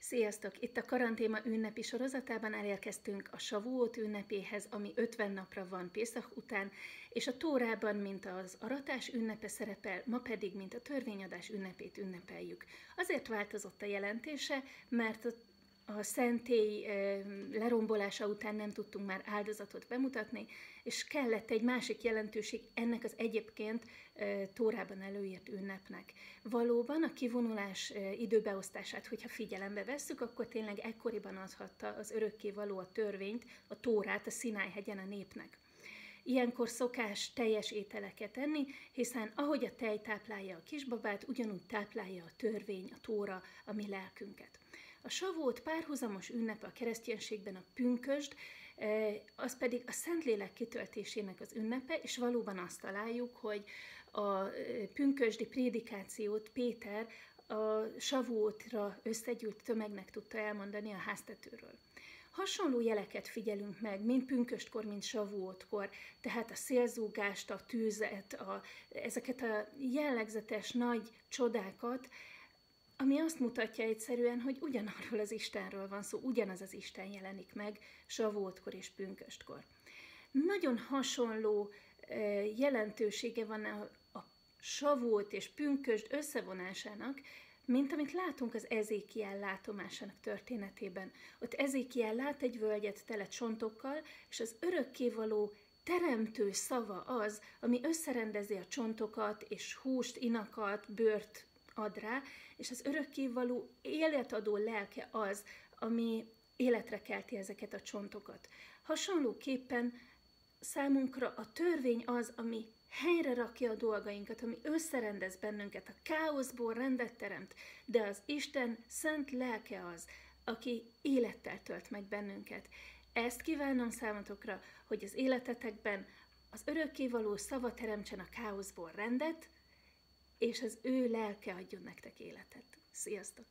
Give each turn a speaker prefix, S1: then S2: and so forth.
S1: Sziasztok! Itt a karantéma ünnepi sorozatában elérkeztünk a Savuót ünnepéhez, ami 50 napra van Pészak után, és a Tórában, mint az aratás ünnepe szerepel, ma pedig, mint a törvényadás ünnepét ünnepeljük. Azért változott a jelentése, mert a a szentély lerombolása után nem tudtunk már áldozatot bemutatni, és kellett egy másik jelentőség ennek az egyébként Tórában előírt ünnepnek. Valóban a kivonulás időbeosztását, hogyha figyelembe vesszük, akkor tényleg ekkoriban adhatta az örökké való a törvényt, a Tórát a Szinájhegyen a népnek. Ilyenkor szokás teljes ételeket enni, hiszen ahogy a tej táplálja a kisbabát, ugyanúgy táplálja a törvény, a tóra a mi lelkünket. A savót párhuzamos ünnepe a kereszténységben a pünkösd, eh, az pedig a Szentlélek kitöltésének az ünnepe, és valóban azt találjuk, hogy a eh, pünkösdi prédikációt Péter a savótra összegyűlt tömegnek tudta elmondani a háztetőről. Hasonló jeleket figyelünk meg, mint pünköstkor, mint savótkor, tehát a szélzúgást, a tűzet, a, ezeket a jellegzetes nagy csodákat, ami azt mutatja egyszerűen, hogy ugyanarról az Istenről van szó, ugyanaz az Isten jelenik meg savótkor és pünköstkor. Nagyon hasonló jelentősége van a, savót és pünkösd összevonásának, mint amit látunk az Ezékiel látomásának történetében. Ott Ezékiel lát egy völgyet tele csontokkal, és az örökkévaló teremtő szava az, ami összerendezi a csontokat, és húst, inakat, bőrt ad rá, és az örökkévaló életadó lelke az, ami életre kelti ezeket a csontokat. Hasonlóképpen számunkra a törvény az, ami helyre rakja a dolgainkat, ami összerendez bennünket, a káoszból rendet teremt, de az Isten szent lelke az, aki élettel tölt meg bennünket. Ezt kívánom számotokra, hogy az életetekben az örökkévaló szava teremtsen a káoszból rendet, és az ő lelke adjon nektek életet. Sziasztok!